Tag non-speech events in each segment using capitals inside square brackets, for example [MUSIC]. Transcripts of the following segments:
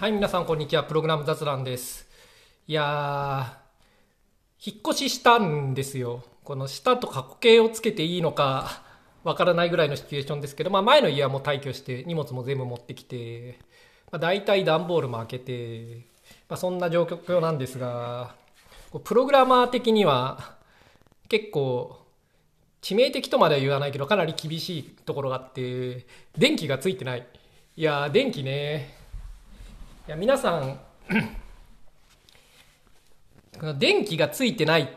はい、皆さんこんにちは。プログラム雑談です。いやー、引っ越ししたんですよ。この下と過去形をつけていいのかわからないぐらいのシチュエーションですけど、まあ前の家はもう退去して荷物も全部持ってきて、まあ、大体段ボールも開けて、まあ、そんな状況なんですが、プログラマー的には結構致命的とまでは言わないけどかなり厳しいところがあって電気がついてないいやー電気ねいや皆さんこの電気がついてないっ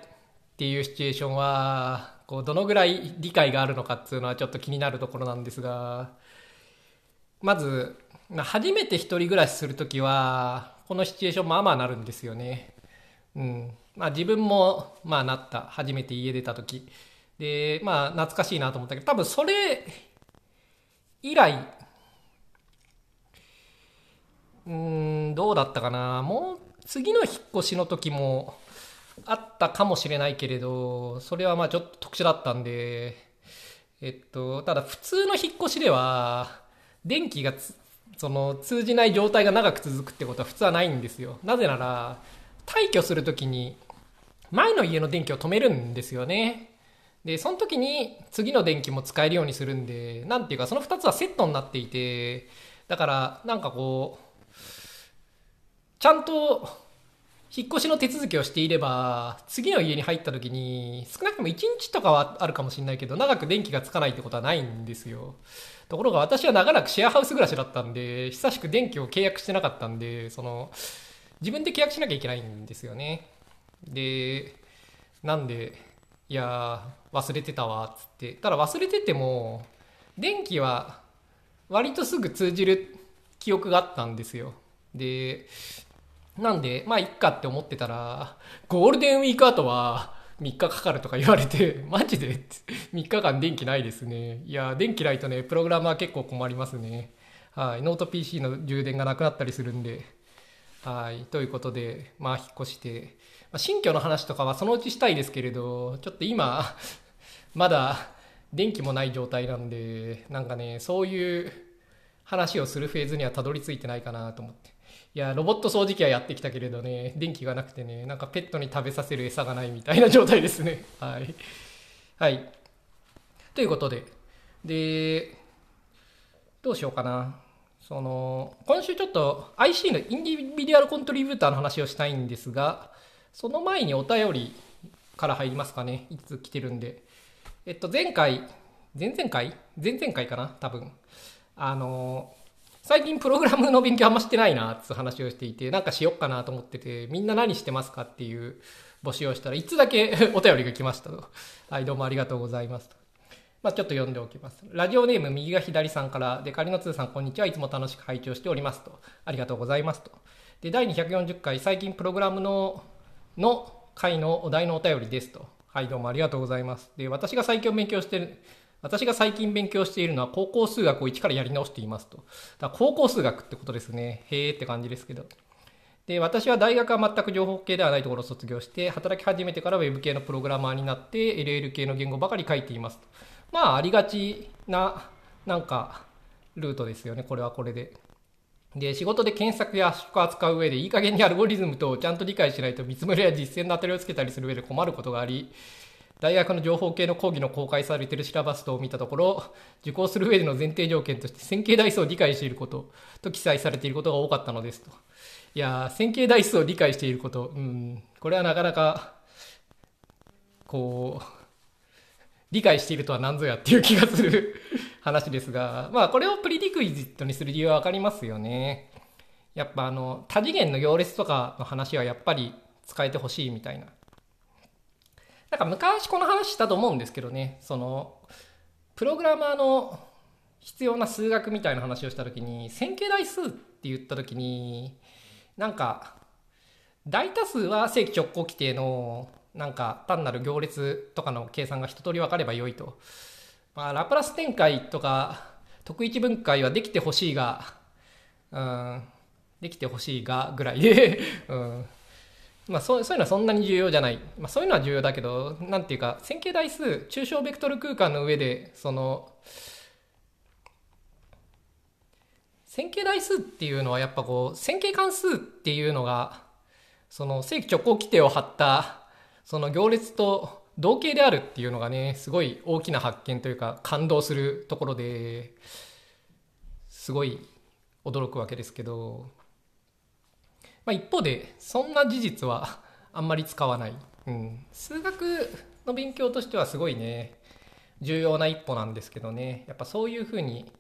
ていうシチュエーションはこうどのぐらい理解があるのかっていうのはちょっと気になるところなんですがまず初めて一人暮らしするときはこのシチュエーションまあまあなるんですよね。うん。まあ自分もまあなった。初めて家出た時でまあ懐かしいなと思ったけど多分それ以来うんどうだったかな。もう次の引っ越しの時もあったかもしれないけれどそれはまあちょっと特殊だったんでえっとただ普通の引っ越しでは電気がその通じない状態が長く続くってことは普通はないんですよ。なぜなら退去するときに前の家の電気を止めるんですよね。でその時に次の電気も使えるようにするんでなんていうかその2つはセットになっていてだからなんかこうちゃんと引っ越しの手続きをしていれば次の家に入った時に少なくとも1日とかはあるかもしれないけど長く電気がつかないってことはないんですよ。ところが私は長らくシェアハウス暮らしだったんで久しく電気を契約してなかったんでその自分で契約しなきゃいけないんですよね。でなんでいや忘れてたわつって。ただ忘れてても電気は割とすぐ通じる記憶があったんですよ。でなんでまあいっかって思ってたらゴールデンウィーク後は3日かかるとか言われて [LAUGHS] マジで？3日間電気ないですね。いや電気ないとねプログラマー結構困りますね。はい。ノート PC の充電がなくなったりするんで。はい。ということでまあ引っ越して。まあ新居の話とかはそのうちしたいですけれどちょっと今 [LAUGHS] まだ電気もない状態なんでなんかねそういう話をするフェーズにはたどり着いてないかなと思って。いやロボット掃除機はやってきたけれどね電気がなくてねなんかペットに食べさせる餌がないみたいな状態ですね。[LAUGHS] はい。はい。ということで。でどうしようかな。その今週ちょっと IC のインディビデュアルコントリビューターの話をしたいんですがその前にお便りから入りますかね。いつ来てるんで。えっと前回前々回？前々回かな？多分。あの最近プログラムの勉強あんましてないなって話をしていてなんかしよっかなと思っててみんな何してますかっていう募集をしたらいつだけ [LAUGHS] お便りが来ましたとはいどうもありがとうございますとまあ、ちょっと読んでおきます。ラジオネーム右が左さんから、で、仮の通さん、こんにちは。いつも楽しく拝聴しておりますと。ありがとうございますと。で、第240回、最近プログラムの、の回のお題のお便りですと。はい、どうもありがとうございます。で、私が最近勉強してる、私が最近勉強しているのは高校数学を一からやり直していますと。だ高校数学ってことですね。へーって感じですけど。で、私は大学は全く情報系ではないところを卒業して、働き始めてから Web 系のプログラマーになって、LL 系の言語ばかり書いていますと。まあ、ありがちな、なんか、ルートですよね。これはこれで。で、仕事で検索や圧縮を扱う上で、いい加減にアルゴリズムとちゃんと理解しないと見積もりや実践の当たりをつけたりする上で困ることがあり、大学の情報系の講義の公開されているシラバストを見たところ、受講する上での前提条件として線形代数を理解していることと記載されていることが多かったのですと。いや、線形代数を理解していること、うん、これはなかなか、こう、理解しているとは何ぞやっていう気がする [LAUGHS] 話ですが、まあこれをプリディクイジットにする理由はわかりますよね。やっぱあの、多次元の行列とかの話はやっぱり使えてほしいみたいな。なんか昔この話したと思うんですけどね、その、プログラマーの必要な数学みたいな話をした時に、線形代数って言った時に、なんか、大多数は正規直行規定のなんか単なる行列とかの計算が一通り分かれば良いと。まあ、ラプラス展開とか特一分解はできてほしいが、うん、できてほしいがぐらいで、[LAUGHS] うん、まあそうそういうのはそんなに重要じゃない。まあそういうのは重要だけど、なんていうか、線形代数、抽象ベクトル空間の上で、その、線形代数っていうのはやっぱこう、線形関数っていうのが、その正規直行規定を張った、その行列と同型であるっていうのがね、すごい大きな発見というか感動するところで、すごい驚くわけですけど、まあ一方で、そんな事実は [LAUGHS] あんまり使わない。うん。数学の勉強としてはすごいね、重要な一歩なんですけどね、やっぱそういうふうに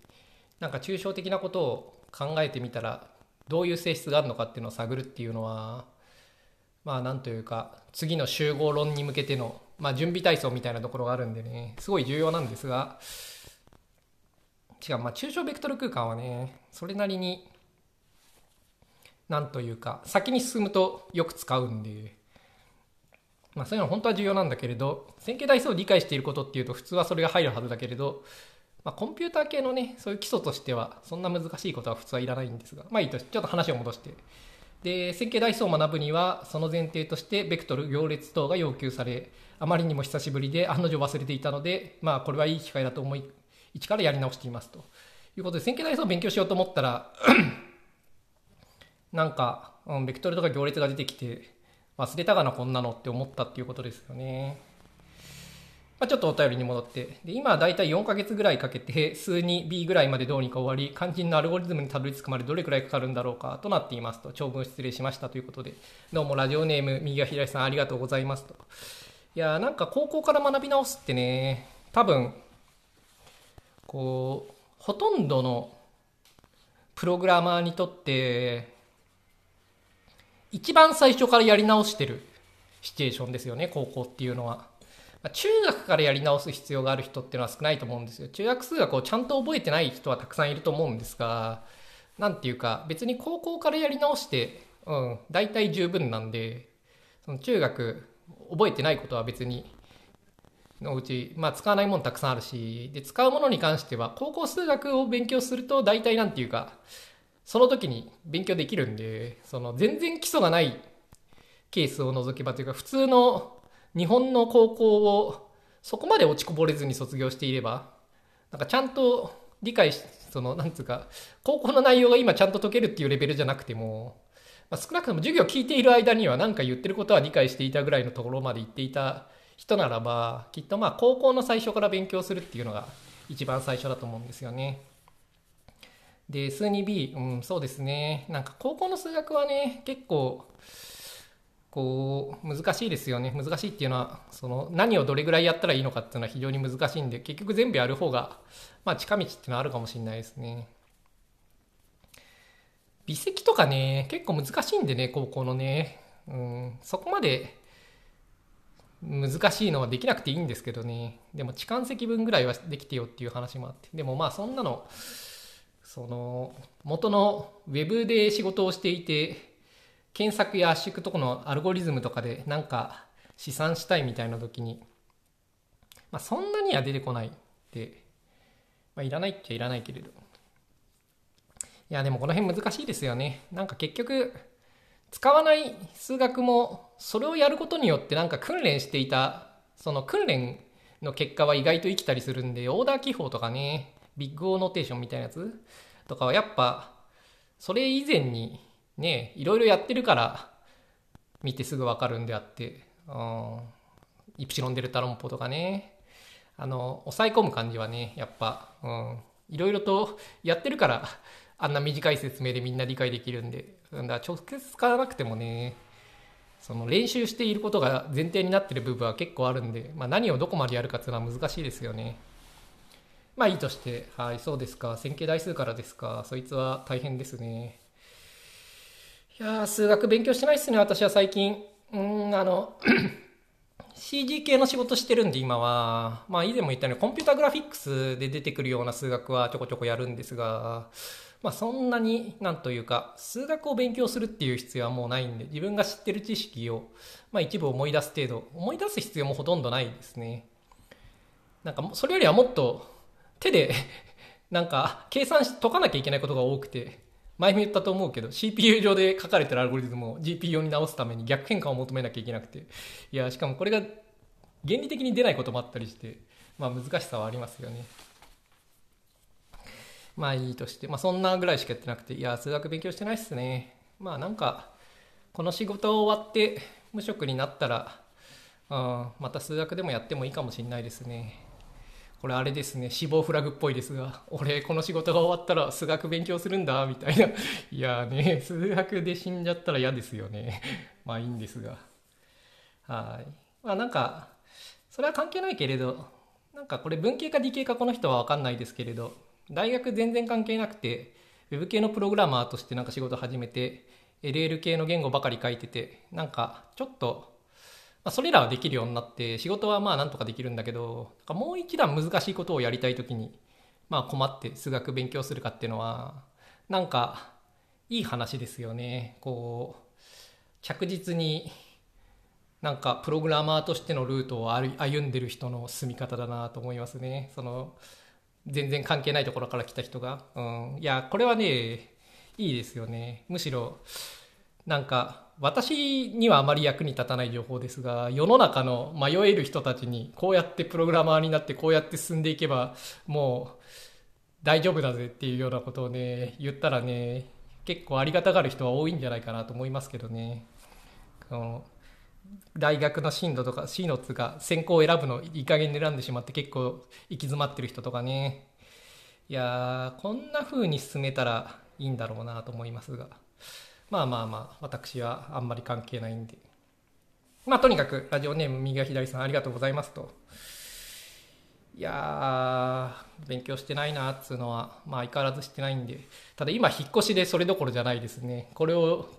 なんか抽象的なことを考えてみたら、どういう性質があるのかっていうのを探るっていうのは、まあなんというか、次の集合論に向けての、まあ準備体操みたいなところがあるんでね、すごい重要なんですが、違う、まあ抽象ベクトル空間はね、それなりに、なんというか、先に進むとよく使うんで、まあそういうの本当は重要なんだけれど、線形代数を理解していることっていうと普通はそれが入るはずだけれど、まあコンピューター系のね、そういう基礎としてはそんな難しいことは普通はいらないんですが、まあいいとちょっと話を戻して。で、線形代数を学ぶには、その前提としてベクトル、行列等が要求され、あまりにも久しぶりで案の定忘れていたので、まあこれはいい機会だと思い、一からやり直していますと。いうことで、線形代数を勉強しようと思ったらなんか、うん、ベクトルとか行列が出てきて、忘れたかな、こんなのって思ったっていうことですよね。まあ、ちょっとお便りに戻って。で今だいたい4ヶ月ぐらいかけて、数に B ぐらいまでどうにか終わり、肝心のアルゴリズムにたどり着くまでどれくらいかかるんだろうかとなっていますと。長文失礼しましたということで。どうもラジオネーム、右が左さんありがとうございますと。いやなんか高校から学び直すってね、多分、こう、ほとんどのプログラマーにとって、一番最初からやり直してるシチュエーションですよね、高校っていうのはま。中学からやり直す必要がある人っていうのは少ないと思うんですよ。中学数学をちゃんと覚えてない人はたくさんいると思うんですが、なんていうか、別に高校からやり直して、うん、大体十分なんで、その中学覚えてないことは別に、のうち、まあ使わないものたくさんあるし、で、使うものに関しては、高校数学を勉強すると大体なんていうか、その時に勉強できるんで、その全然基礎がないケースを除けばというか、普通の日本の高校をそこまで落ちこぼれずに卒業していれば、なんかちゃんと理解し、その、なんつうか、高校の内容が今ちゃんと解けるっていうレベルじゃなくても、まあ、少なくとも授業を聞いている間には何か言ってることは理解していたぐらいのところまで行っていた人ならば、きっとまあ高校の最初から勉強するっていうのが一番最初だと思うんですよね。で、数 2B、うん、そうですね。なんか高校の数学はね、結構、こう、難しいですよね。難しいっていうのは、その、何をどれぐらいやったらいいのかっていうのは非常に難しいんで、結局全部やる方が、まあ近道っていうのはあるかもしれないですね。微積とかね、結構難しいんでね、高校のね。うん、そこまで難しいのはできなくていいんですけどね。でも、置換積分ぐらいはできてよっていう話もあって。でもまあ、そんなの、その元のウェブで仕事をしていて検索や圧縮とかのアルゴリズムとかでなんか試算したいみたいな時に、まあ、そんなには出てこないって、まあ、いらないっちゃいらないけれど。いやでもこの辺難しいですよね。なんか結局使わない数学もそれをやることによってなんか訓練していたその訓練の結果は意外と生きたりするんでオーダー記法とかねビッグオーノテーションみたいなやつとかはやっぱ、それ以前にね、いろいろやってるから見てすぐわかるんであって、うん、イプシロンデルタ論法とかね、あの、抑え込む感じはね、やっぱ、うん、いろいろとやってるから、あんな短い説明でみんな理解できるんで、だから直接使わなくてもね、その練習していることが前提になってる部分は結構あるんで、まあ、何をどこまでやるかっていうのは難しいですよね。まあいいとして、はい、そうですか。線形代数からですか。そいつは大変ですね。いや数学勉強してないっすね、私は最近。うん、あの、[COUGHS] CG 系の仕事してるんで今は、まあ以前も言ったようにコンピュータグラフィックスで出てくるような数学はちょこちょこやるんですが、まあそんなになんというか、数学を勉強するっていう必要はもうないんで、自分が知ってる知識を、まあ一部思い出す程度、思い出す必要もほとんどないですね。なんかそれよりはもっと手でなんか計算し解かなきゃいけないことが多くて前も言ったと思うけど CPU 上で書かれてるアルゴリズムを GPU に直すために逆変換を求めなきゃいけなくていやしかもこれが原理的に出ないこともあったりしてまあ難しさはありますよねまあいいとして、まあそんなぐらいしかやってなくて、いや、数学勉強してないっすね。まあなんか、この仕事終わって無職になったら、うん、また数学でもやってもいいかもしれないですね。これあれですね、死亡フラグっぽいですが、俺この仕事が終わったら数学勉強するんだ、みたいな。[LAUGHS] いやね、数学で死んじゃったら嫌ですよね。[LAUGHS] まあいいんですが。はい。まあなんか、それは関係ないけれど、なんかこれ文系か理系かこの人は分かんないですけれど、大学全然関係なくて、ウェブ系のプログラマーとしてなんか仕事始めて、LL 系の言語ばかり書いてて、なんかちょっと、まあ、それらはできるようになって、仕事はまあなんとかできるんだけど、もう一段難しいことをやりたいときに、まあ困って数学勉強するかっていうのは、なんかいい話ですよね。こう、着実になんかプログラマーとしてのルートを歩んでる人の進み方だなと思いますね。その全然関係ないところから来た人が。うん、いや、これはね、いいですよね。むしろ、なんか私にはあまり役に立たない情報ですが、世の中の迷える人たちにこうやってプログラマーになってこうやって進んでいけばもう大丈夫だぜっていうようなことをね、言ったらね、結構ありがたがる人は多いんじゃないかなと思いますけどね。の大学の進路とか C のつが専攻を選ぶのいい加減に選んでしまって結構行き詰まってる人とかねいやーこんな風に進めたらいいんだろうなと思いますがまあまあまあ私はあんまり関係ないんで。まあとにかくラジオネーム右が左さんありがとうございますと。いやー勉強してないなっつうのはまあ相変わらずしてないんで。ただ今引っ越しでそれどころじゃないですね。これを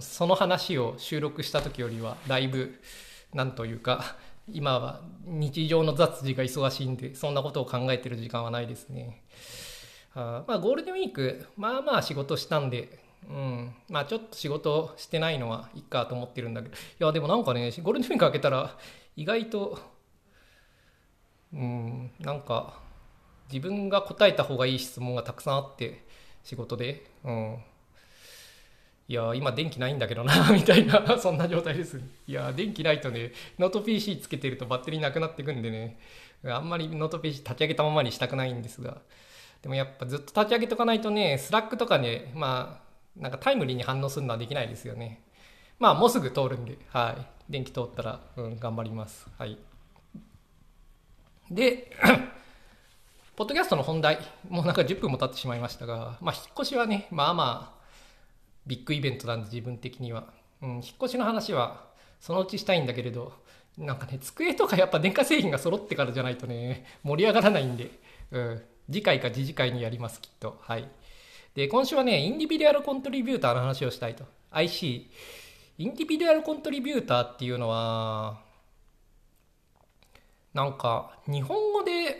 その話を収録した時よりはだいぶなんというか今は日常の雑事が忙しいんでそんなことを考えてる時間はないですね。あまあゴールデンウィークまあまあ仕事したんで、うん、まあちょっと仕事してないのはいいかと思ってるんだけど。いやでもなんかねゴールデンウィーク開けたら意外とうんなんか自分が答えた方がいい質問がたくさんあって仕事で、うん、いや今電気ないんだけどな [LAUGHS] みたいなそんな状態です。いや電気ないとねノート PC つけてるとバッテリーなくなってくんでね。あんまりノート PC 立ち上げたままにしたくないんですが。でもやっぱずっと立ち上げとかないとね Slack とかねまあなんかタイムリーに反応するのはできないですよね。まあもうすぐ通るんで。はい。電気通ったら、うん、頑張ります。はい。で [COUGHS] ポッドキャストの本題もうなんか10分も経ってしまいましたがまあ引っ越しはねまあまあビッグイベントなんで自分的には、うん、引っ越しの話はそのうちしたいんだけれどなんかね机とかやっぱ電化製品が揃ってからじゃないとね盛り上がらないんで、うん、次回か次次回にやりますきっと。はい。で今週はねインディビデュアルコントリビューターの話をしたいと。IC インディビデュアルコントリビューターっていうのはなんか日本語で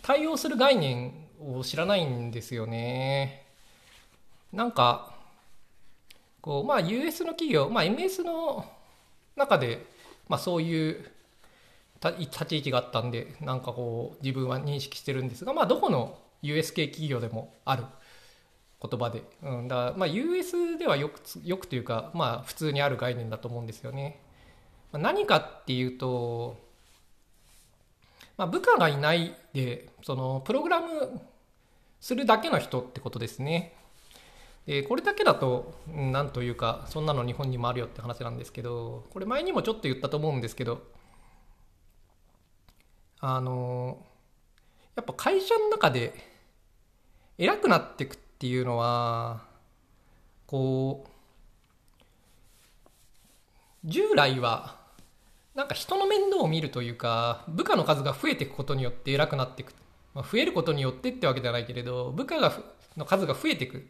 対応する概念を知らないんですよね。なんかこうまあ US の企業、まあ、MS の中で、まあ、そういう立ち位置があったんでなんかこう自分は認識してるんですが、まあ、どこの US 系企業でもある。言葉で、うん、だからまあ US ではよくよくというか、まあ、普通にある概念だと思うんですよね。まあ、何かっていうと、まあ、部下がいないでそのプログラムするだけの人ってことですね。でこれだけだと何というかそんなの日本にもあるよって話なんですけどこれ前にもちょっと言ったと思うんですけどあのやっぱ会社の中で偉くなっていくってっていうのはこう従来はなんか人の面倒を見るというか部下の数が増えていくことによって偉くなっていく、まあ、増えることによってってわけじゃないけれど部下がの数が増えていく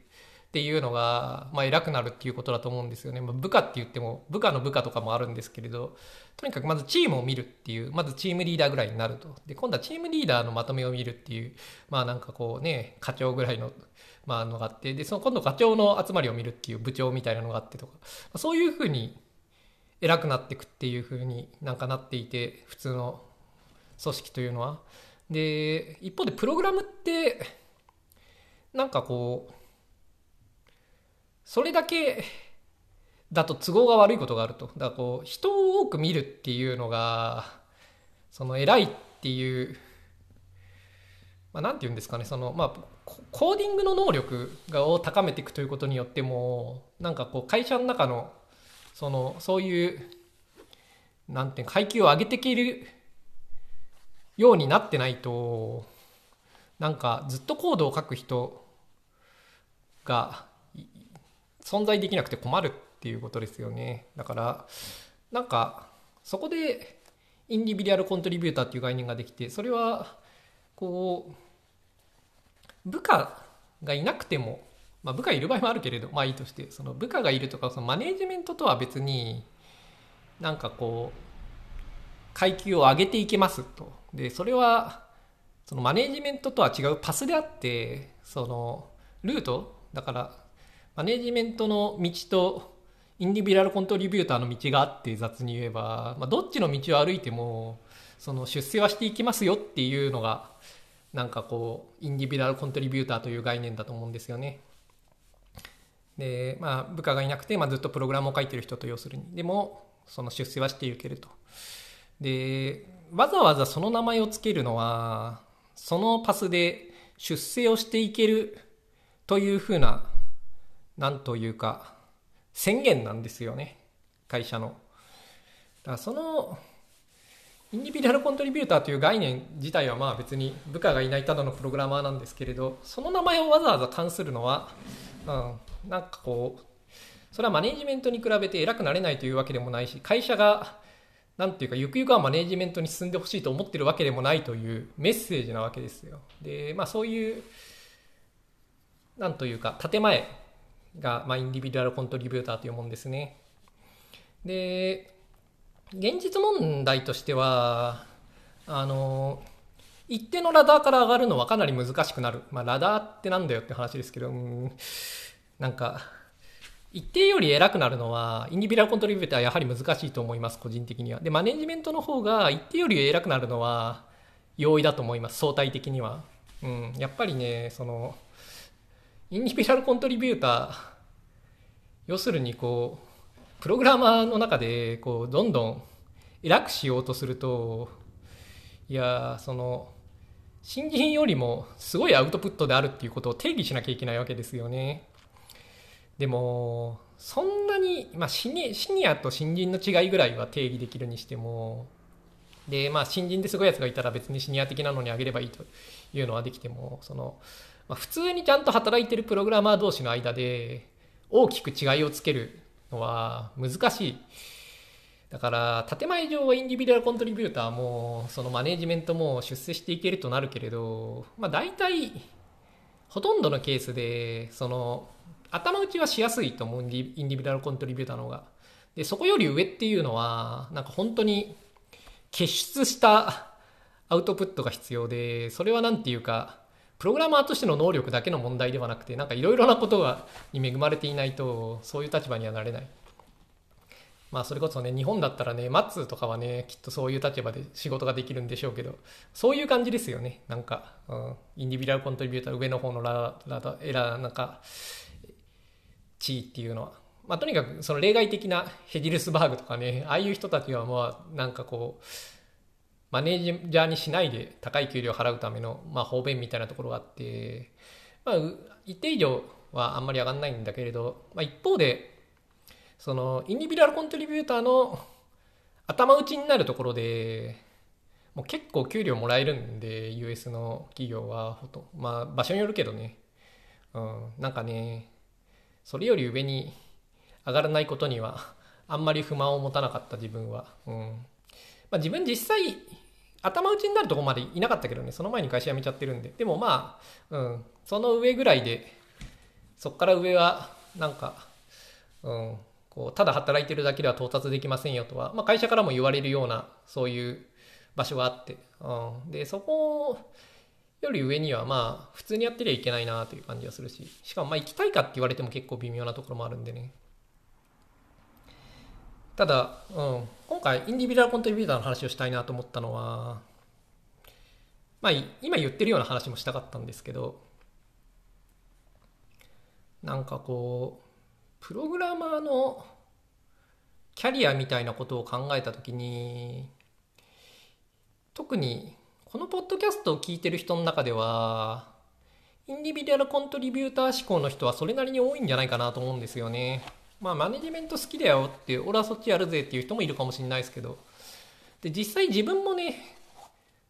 っていうのが、まあ、偉くなるっていうことだと思うんですよね。まあ、部下って言っても、部下の部下とかもあるんですけれど、とにかくまずチームを見るっていう、まずチームリーダーぐらいになると。で、今度はチームリーダーのまとめを見るっていう、まあなんかこうね、課長ぐらいの、まあのがあって、で、その今度課長の集まりを見るっていう部長みたいなのがあってとか、そういうふうに偉くなっていくっていうふうになんかなっていて、普通の組織というのは。で、一方でプログラムって、なんかこう、それだけだと都合が悪いことがあると。だからこう、人を多く見るっていうのが、その偉いっていう、まあ、なんて言うんですかねその、まあ、コーディングの能力を高めていくということによってもなんかこう会社の中のそのそういうなんていう階級を上げていけるようになってないとなんかずっとコードを書く人が存在できなくて困るっていうことですよね。だからなんかそこでインディビデュアルコントリビューターっていう概念ができてそれはこう部下がいなくても、まあ、部下いる場合もあるけれどまあいいとしてその部下がいるとかそのマネージメントとは別になんかこう階級を上げていけますと。でそれはそのマネージメントとは違うパスであってそのルートだからマネージメントの道とインディビュアルコントリビューターの道があって雑に言えば、まあ、どっちの道を歩いてもその出世はしていきますよっていうのがなんかこうインディビュアルコントリビューターという概念だと思うんですよね。でまあ部下がいなくて、まあ、ずっとプログラムを書いてる人と要するにでもその出世はしていけると。でわざわざその名前を付けるのはそのパスで出世をしていけるというふうななんというか宣言なんですよね会社の。だからそのインディビデュアルコントリビューターという概念自体はまあ別に部下がいないただのプログラマーなんですけれどその名前をわざわざ冠するのは、うん、なんかこうそれはマネジメントに比べて偉くなれないというわけでもないし会社がなんていうかゆくゆくはマネジメントに進んでほしいと思ってるわけでもないというメッセージなわけですよ。でまあそういうなんというか建前が、まあ、インディビデュアルコントリビューターというもんですね。で、現実問題としては、あの、一定のラダーから上がるのはかなり難しくなる。まあ、ラダーってなんだよって話ですけど、うん、なんか、一定より偉くなるのは、インディビデュアルコントリビューターはやはり難しいと思います、個人的には。で、マネジメントの方が一定より偉くなるのは容易だと思います、相対的には。うん、やっぱりね、その、インディビュアルコントリビューター要するにこうプログラマーの中でこうどんどん偉くしようとするといやその新人よりもすごいアウトプットであるっていうことを定義しなきゃいけないわけですよねでもそんなに、まあ、シニシニアと新人の違いぐらいは定義できるにしてもでまあ新人ですごいやつがいたら別にシニア的なのにあげればいいというのはできてもそのまあ、普通にちゃんと働いてるプログラマー同士の間で大きく違いをつけるのは難しい。だから、建前上はインディビデュアルコントリビューターも、そのマネジメントも出世していけるとなるけれど、まあ大体、ほとんどのケースで、その、頭打ちはしやすいと思う、インディビデュアルコントリビューターの方が。で、そこより上っていうのは、なんか本当に結出したアウトプットが必要で、それはなんていうか、プログラマーとしての能力だけの問題ではなくてなんかいろいろなことがに恵まれていないとそういう立場にはなれないまあそれこそね日本だったらねマッツーとかはねきっとそういう立場で仕事ができるんでしょうけどそういう感じですよね。なんか、うん、インディビュアルコントリビューター上の方のララダエラーなんか地位っていうのは。まあとにかくその例外的なヘジルスバーグとかねああいう人たちはまあなんかこうマネージャーにしないで高い給料を払うための、まあ、方便みたいなところがあって、まあ、一定以上はあんまり上がんないんだけれど、まあ、一方で、その、インディビュアルコントリビューターの頭打ちになるところで、もう結構給料もらえるんで、US の企業はほと、まあ、場所によるけどね、うん、なんかね、それより上に上がらないことには、あんまり不満を持たなかった自分は、うん。まあ、自分実際頭打ちになるとこまでいなかったけどね、その前に会社辞めちゃってるんで。でもまあ、うん、その上ぐらいで、そっから上は、なんか、うん、こう、ただ働いてるだけでは到達できませんよとは、まあ会社からも言われるような、そういう場所があって、うん、で、そこより上にはまあ、普通にやってりゃいけないなという感じがするし、しかもまあ行きたいかって言われても結構微妙なところもあるんでね。ただ、うん、今回インディビュアルコントリビューターの話をしたいなと思ったのは、まあ、今言ってるような話もしたかったんですけど、なんかこう、プログラマーのキャリアみたいなことを考えたときに、特にこのポッドキャストを聞いてる人の中では、インディビデュアルコントリビューター志向の人はそれなりに多いんじゃないかなと思うんですよね。まあ、マネジメント好きだよって、俺はそっちやるぜっていう人もいるかもしれないですけど、で、実際自分もね、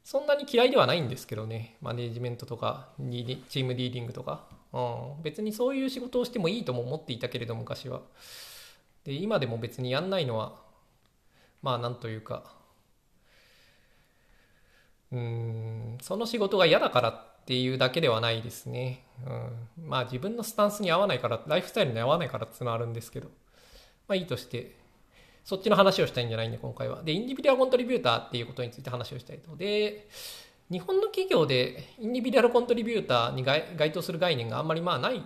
そんなに嫌いではないんですけどね、マネジメントとか、チームリーディングとか、うん、別にそういう仕事をしてもいいとも思っていたけれど、昔は。で、今でも別にやんないのは、まあ、なんというか、うん、その仕事が嫌だからっていうだけではないですね。うん、まあ自分のスタンスに合わないから、ライフスタイルに合わないからっていうのはあるんですけど、まあいいとして、そっちの話をしたいんじゃないんで、今回は。で、インディビデュアルコントリビューターっていうことについて話をしたいと。で、日本の企業でインディビデュアルコントリビューターに該当する概念があんまりまあない。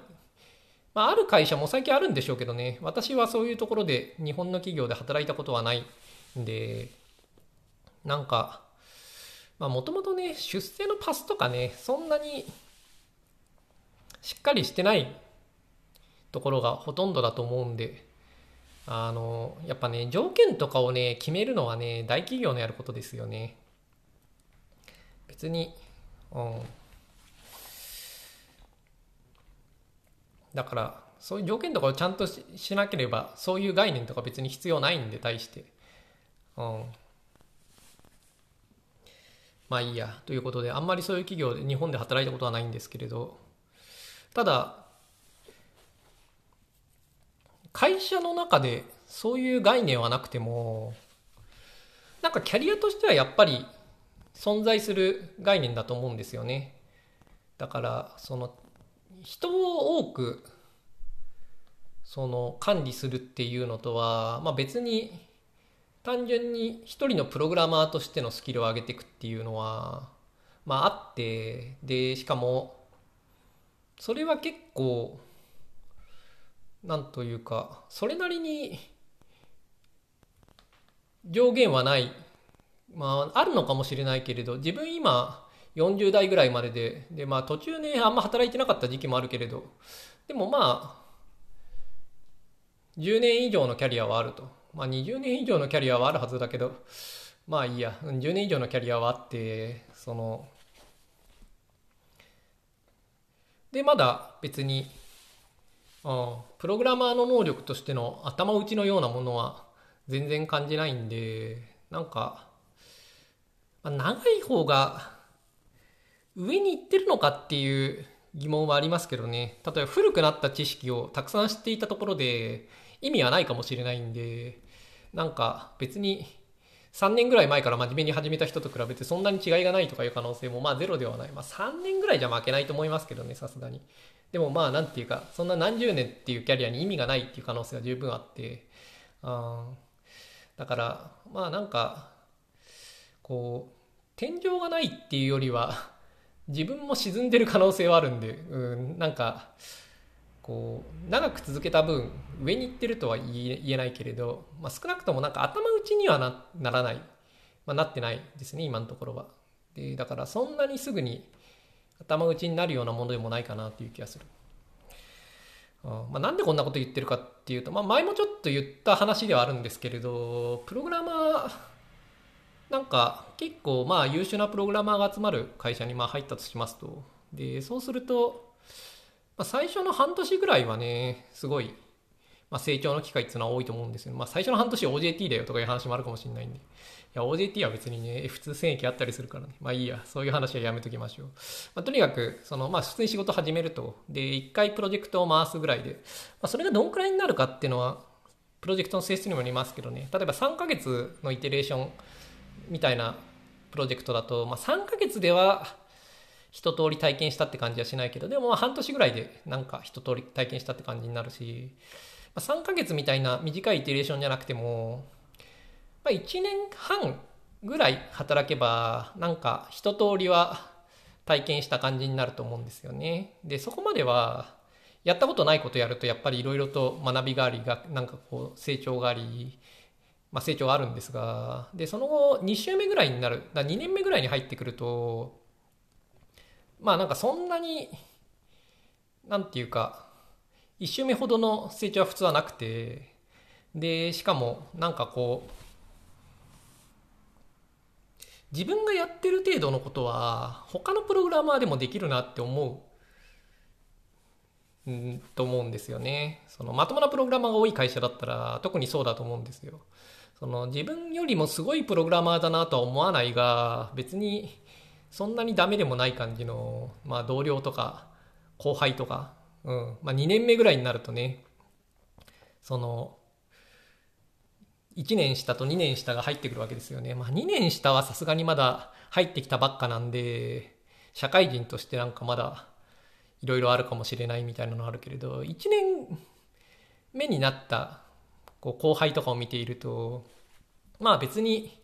まあ、ある会社も最近あるんでしょうけどね、私はそういうところで日本の企業で働いたことはないんで、なんか、まあもともとね、出世のパスとかね、そんなにしっかりしてないところがほとんどだと思うんで、あの、やっぱね、条件とかをね、決めるのはね、大企業のやることですよね。別に、うん。だから、そういう条件とかをちゃんとしなければ、そういう概念とか別に必要ないんで、対して。うん。まあいいや。ということで、あんまりそういう企業で日本で働いたことはないんですけれど、ただ、会社の中でそういう概念はなくても、なんかキャリアとしてはやっぱり存在する概念だと思うんですよね。だから、その、人を多く、その、管理するっていうのとは、まあ別に、単純に一人のプログラマーとしてのスキルを上げていくっていうのは、まああって、で、しかも、それは結構、なんというか、それなりに上限はない。まあ、あるのかもしれないけれど、自分今40代ぐらいまでで、で、まあ途中ね、あんま働いてなかった時期もあるけれど、でもまあ、10年以上のキャリアはあると。まあ20年以上のキャリアはあるはずだけど、まあいいや、10年以上のキャリアはあって、その、で、まだ別にあプログラマーの能力としての頭打ちのようなものは全然感じないんで、なんか、まあ、長い方が上に行ってるのかっていう疑問はありますけどね。例えば古くなった知識をたくさん知っていたところで意味はないかもしれないんで、なんか別に3年ぐらい前から真面目に始めた人と比べてそんなに違いがないとかいう可能性もまあゼロではない。まあ3年ぐらいじゃ負けないと思いますけどね、さすがに。でもまあなんていうかそんな何十年っていうキャリアに意味がないっていう可能性は十分あってあだからまあなんかこう天井がないっていうよりは [LAUGHS] 自分も沈んでる可能性はあるんでうんなんかこう長く続けた分上に行ってるとは言えないけれど、まあ、少なくともなんか頭打ちにはなならない、まあ、なってないですね今のところはでだからそんなにすぐに頭打ちになるようなものでもないかなっていう気がする。まあ、なんでこんなこと言ってるかっていうと、まあ、前もちょっと言った話ではあるんですけれどプログラマーなんか結構まあ優秀なプログラマーが集まる会社にまあ入ったとしますと。でそうすると、まあ、最初の半年ぐらいはねすごい、まあ、成長の機会っていうのは多いと思うんですよ、まあ、最初の半年 OJT だよとかいう話もあるかもしれないんで。いや、OJT は別にね、F2 戦役あったりするからね。まあいいや、そういう話はやめときましょう。まあ、とにかく、その、まあ普通に仕事始めると、で、1回プロジェクトを回すぐらいで、まあそれがどんくらいになるかっていうのは、プロジェクトの性質にもよりますけどね、例えば3ヶ月のイテレーションみたいなプロジェクトだと、まあ3ヶ月では、一通り体験したって感じはしないけど、でも半年ぐらいでなんか一通り体験したって感じになるし、まあ、3ヶ月みたいな短いイテレーションじゃなくても、まあ、1年半ぐらい働けば、なんか一通りは体験した感じになると思うんですよね。で、そこまでは、やったことないことやると、やっぱりいろいろと学びがありが、なんかこう、成長があり、まあ、成長あるんですが、で、その後、2週目ぐらいになる、だ2年目ぐらいに入ってくると、まあなんかそんなに、なんていうか、1週目ほどの成長は普通はなくて、で、しかも、なんかこう、自分がやってる程度のことは他のプログラマーでもできるなって思う、うん、と思うんですよね。そのまともなプログラマーが多い会社だったら特にそうだと思うんですよ。その自分よりもすごいプログラマーだなとは思わないが別にそんなにダメでもない感じの、まあ、同僚とか後輩とか、うんまあ、2年目ぐらいになるとねその1年下と2年下が入ってくるわけですよね。まあ、2年下はさすがにまだ入ってきたばっかなんで社会人としてなんかまだいろいろあるかもしれないみたいなのあるけれど1年目になったこう後輩とかを見ているとまあ別に、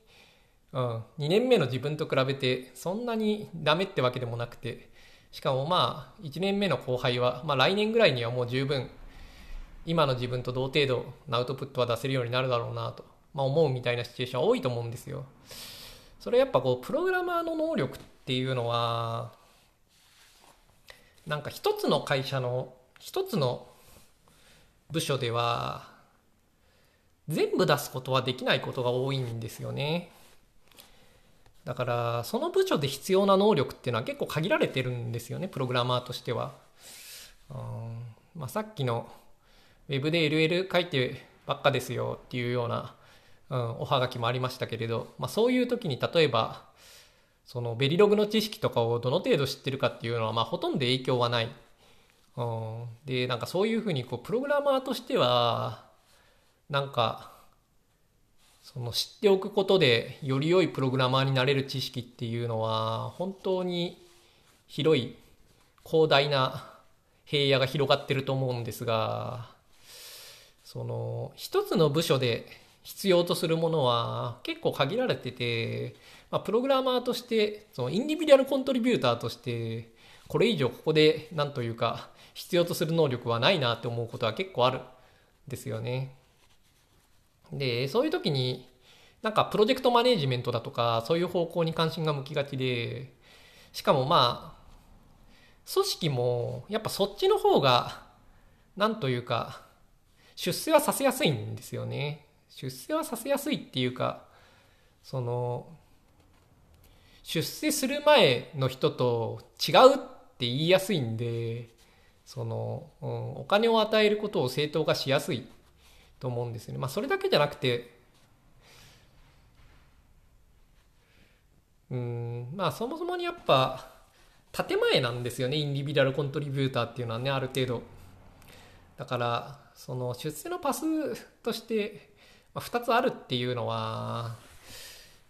うん、2年目の自分と比べてそんなにダメってわけでもなくてしかもまあ1年目の後輩は、まあ、来年ぐらいにはもう十分今の自分と同程度アウトプットは出せるようになるだろうなと、まあ、思うみたいなシチュエーションは多いと思うんですよ。それやっぱこうプログラマーの能力っていうのはなんか一つの会社の一つの部署では全部出すことはできないことが多いんですよね。だからその部署で必要な能力っていうのは結構限られてるんですよねプログラマーとしては。うんまあ、さっきの Web で LL 書いてばっかですよっていうような、うん、おはがきもありましたけれど、まあ、そういう時に例えばそのベリログの知識とかをどの程度知ってるかっていうのはまあほとんど影響はない。うん、でなんかそういうふうにこうプログラマーとしてはなんかその知っておくことでより良いプログラマーになれる知識っていうのは本当に広い広大な平野が広がってると思うんですがその一つの部署で必要とするものは結構限られてて、まあ、プログラマーとしてそのインディビデュアルコントリビューターとしてこれ以上ここで何というか必要とする能力はないなって思うことは結構あるんですよね。で、そういう時に、なんかプロジェクトマネジメントだとか、そういう方向に関心が向きがちで、しかもまあ、組織も、やっぱそっちの方が、なんというか、出世はさせやすいんですよね。出世はさせやすいっていうか、その、出世する前の人と違うって言いやすいんで、その、うん、お金を与えることを正当化しやすいと思うんですよね。まあ、それだけじゃなくて、うん、まあ、そもそもにやっぱ、建前なんですよね、インディビデュアルコントリビューターっていうのはね、ある程度。だから、その出世のパスとして、ま、2つあるっていうのは、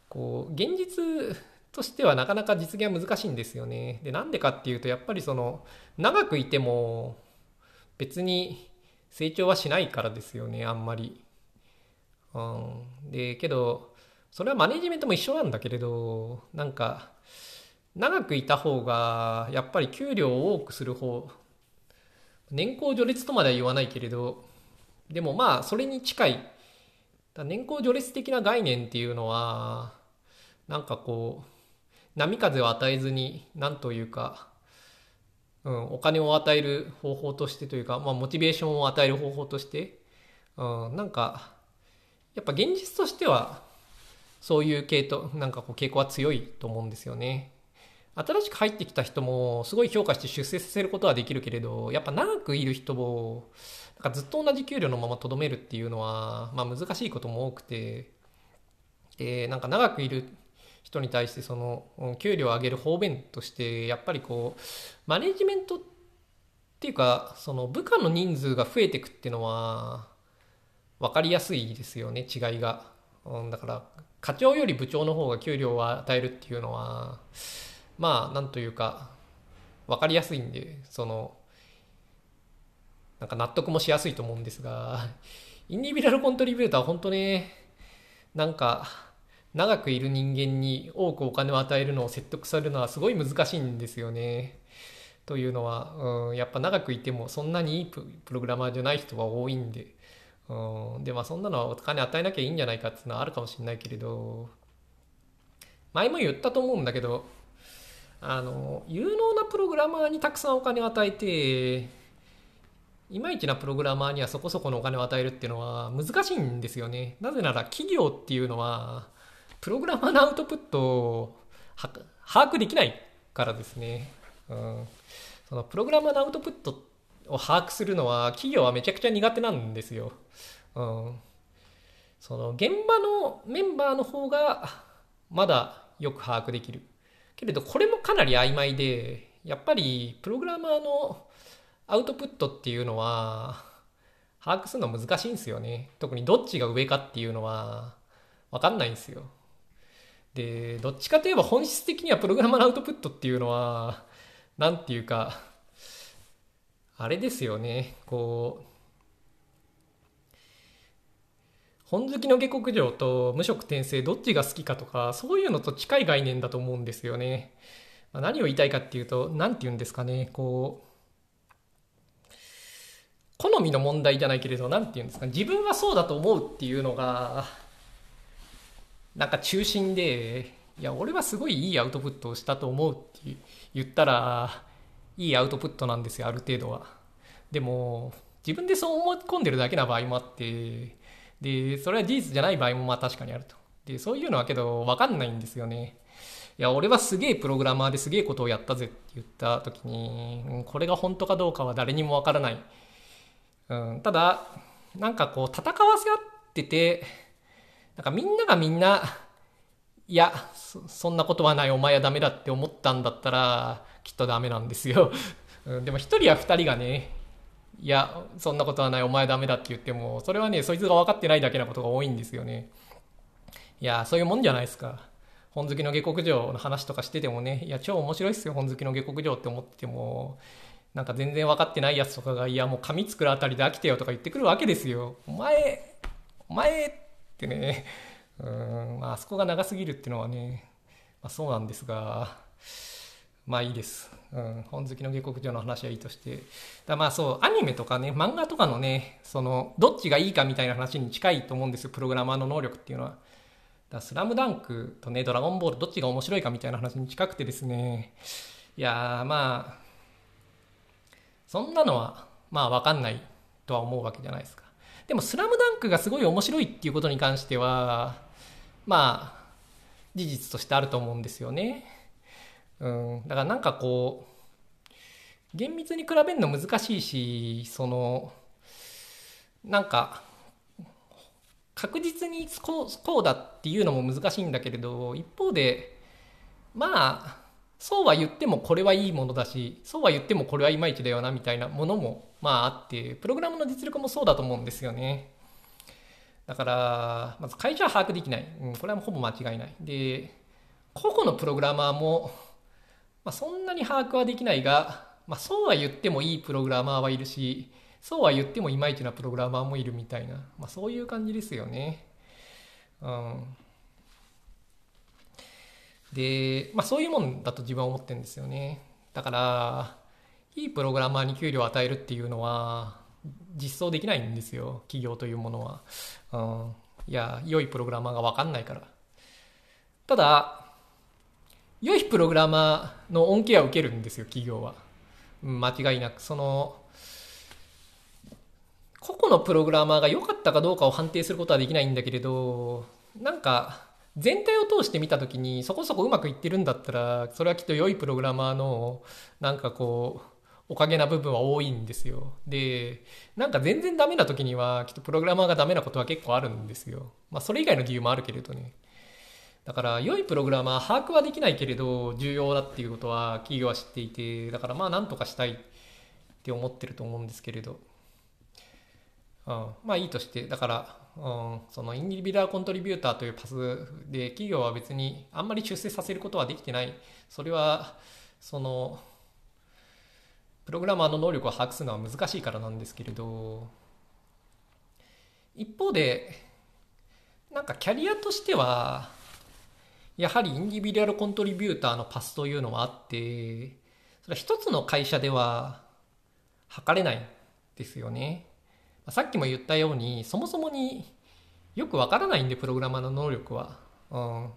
こう、現実としてはなかなか実現は難しいんですよね。で、なんでかっていうと、やっぱりその、長くいても、別に成長はしないからですよねあんまり。うん、でけどそれはマネジメントも一緒なんだけれどなんか長くいた方がやっぱり給料を多くする方年功序列とまでは言わないけれどでもまあそれに近い年功序列的な概念っていうのはなんかこう波風を与えずに何というかうん、お金を与える方法としてというか、まあ、モチベーションを与える方法として、うん、なんかやっぱ現実としてはそういう系統なんかこう傾向は強いと思うんですよね。新しく入ってきた人もすごい評価して出世させることはできるけれどやっぱ長くいる人をなんかずっと同じ給料のままとどめるっていうのは、まあ、難しいことも多くてでなんか長くいる人に対してその給料を上げる方便としてやっぱりこうマネジメントっていうかその部下の人数が増えていくっていうのは分かりやすいですよね違いが、うん、だから課長より部長の方が給料を与えるっていうのはまあなんというか分かりやすいんでそのなんか納得もしやすいと思うんですがインディビュアルコントリビューター本当ねなんか長くいる人間に多くお金を与えるのを説得されるのはすごい難しいんですよね。というのは、うん、やっぱ長くいてもそんなにいいプログラマーじゃない人は多いんで、うん、でまあそんなのはお金与えなきゃいいんじゃないかっていうのはあるかもしれないけれど前も言ったと思うんだけどあの有能なプログラマーにたくさんお金を与えていまいちなプログラマーにはそこそこのお金を与えるっていうのは難しいんですよね。なぜなら企業っていうのはプログラマーのアウトプットを把握できないからですね。うん。そのプログラマーのアウトプットを把握するのは企業はめちゃくちゃ苦手なんですよ。うん。その現場のメンバーの方がまだよく把握できる。けれどこれもかなり曖昧で、やっぱりプログラマーのアウトプットっていうのは把握するの難しいんですよね。特にどっちが上かっていうのはわかんないんですよ。で、どっちかといえば本質的にはプログラマーのアウトプットっていうのは、なんていうか、あれですよね、こう、本好きの下克上と無職転生どっちが好きかとか、そういうのと近い概念だと思うんですよね。まあ、何を言いたいかっていうと、何て言うんですかね、こう、好みの問題じゃないけれど、何て言うんですか、自分はそうだと思うっていうのが、なんか中心で、いや、俺はすごいいいアウトプットをしたと思うって言ったら、いいアウトプットなんですよ、ある程度は。でも、自分でそう思い込んでるだけな場合もあって、で、それは事実じゃない場合もまあ確かにあると。で、そういうのはけど分かんないんですよね。いや、俺はすげえプログラマーですげえことをやったぜって言った時に、これが本当かどうかは誰にも分からない。うん、ただ、なんかこう戦わせ合ってて、なんかみんながみんな、[LAUGHS] いやそ、そんなことはない、お前はダメだって思ったんだったら、きっとダメなんですよ。[LAUGHS] うん、でも一人や二人がね、いや、そんなことはない、お前ダメだって言っても、それはね、そいつが分かってないだけなことが多いんですよね。いや、そういうもんじゃないですか。本好きの下克上の話とかしててもね、いや、超面白いっすよ、本好きの下克上って思ってても、なんか全然分かってないやつとかが、いや、もう髪作るあたりで飽きてよとか言ってくるわけですよ。お前、お前ってね、[LAUGHS] うん、まあ、あそこが長すぎるっていうのはね、まあ、そうなんですが、まあいいです。うん、本好きの下克上の話はいいとして。だまあそう、アニメとかね、漫画とかのね、その、どっちがいいかみたいな話に近いと思うんですよ、プログラマーの能力っていうのは。だスラムダンクとね、ドラゴンボールどっちが面白いかみたいな話に近くてですね、いやまあ、そんなのは、まあわかんないとは思うわけじゃないですか。でも、スラムダンクがすごい面白いっていうことに関しては、まあ、事実としてあると思うんですよね。うん。だからなんかこう、厳密に比べるの難しいし、その、なんか、確実にこうこうだっていうのも難しいんだけれど、一方で、まあ、そうは言ってもこれはいいものだし、そうは言ってもこれはいまいちだよなみたいなものもまああって、プログラムの実力もそうだと思うんですよね。だから、まず会社は把握できない。うん、これはほぼ間違いない。で、個々のプログラマーも、まあ、そんなに把握はできないが、まあ、そうは言ってもいいプログラマーはいるし、そうは言ってもいまいちなプログラマーもいるみたいな、まあ、そういう感じですよね。うん。で、まあそういうもんだと自分は思ってるんですよね。だから、いいプログラマーに給料を与えるっていうのは、実装できないんですよ、企業というものは。うん。いや、良いプログラマーがわかんないから。ただ、良いプログラマーの恩恵は受けるんですよ、企業は。間違いなく。その、個々のプログラマーが良かったかどうかを判定することはできないんだけれど、なんか、全体を通して見た時にそこそこうまくいってるんだったらそれはきっと良いプログラマーのなんかこうおかげな部分は多いんですよ。でなんか全然ダメな時にはきっとプログラマーがダメなことは結構あるんですよ。まあそれ以外の理由もあるけれどね。だから良いプログラマー把握はできないけれど重要だっていうことは企業は知っていてだからまあなんとかしたいって思ってると思うんですけれど、うん、まあいいとしてだからうん、そのインディビュアルコントリビューターというパスで企業は別にあんまり出世させることはできてないそれはそのプログラマーの能力を把握するのは難しいからなんですけれど一方でなんかキャリアとしてはやはりインディビデュアルコントリビューターのパスというのはあってそれは一つの会社では測れないですよね。さっきも言ったようにそもそもによくわからないんでプログラマーの能力は。うん、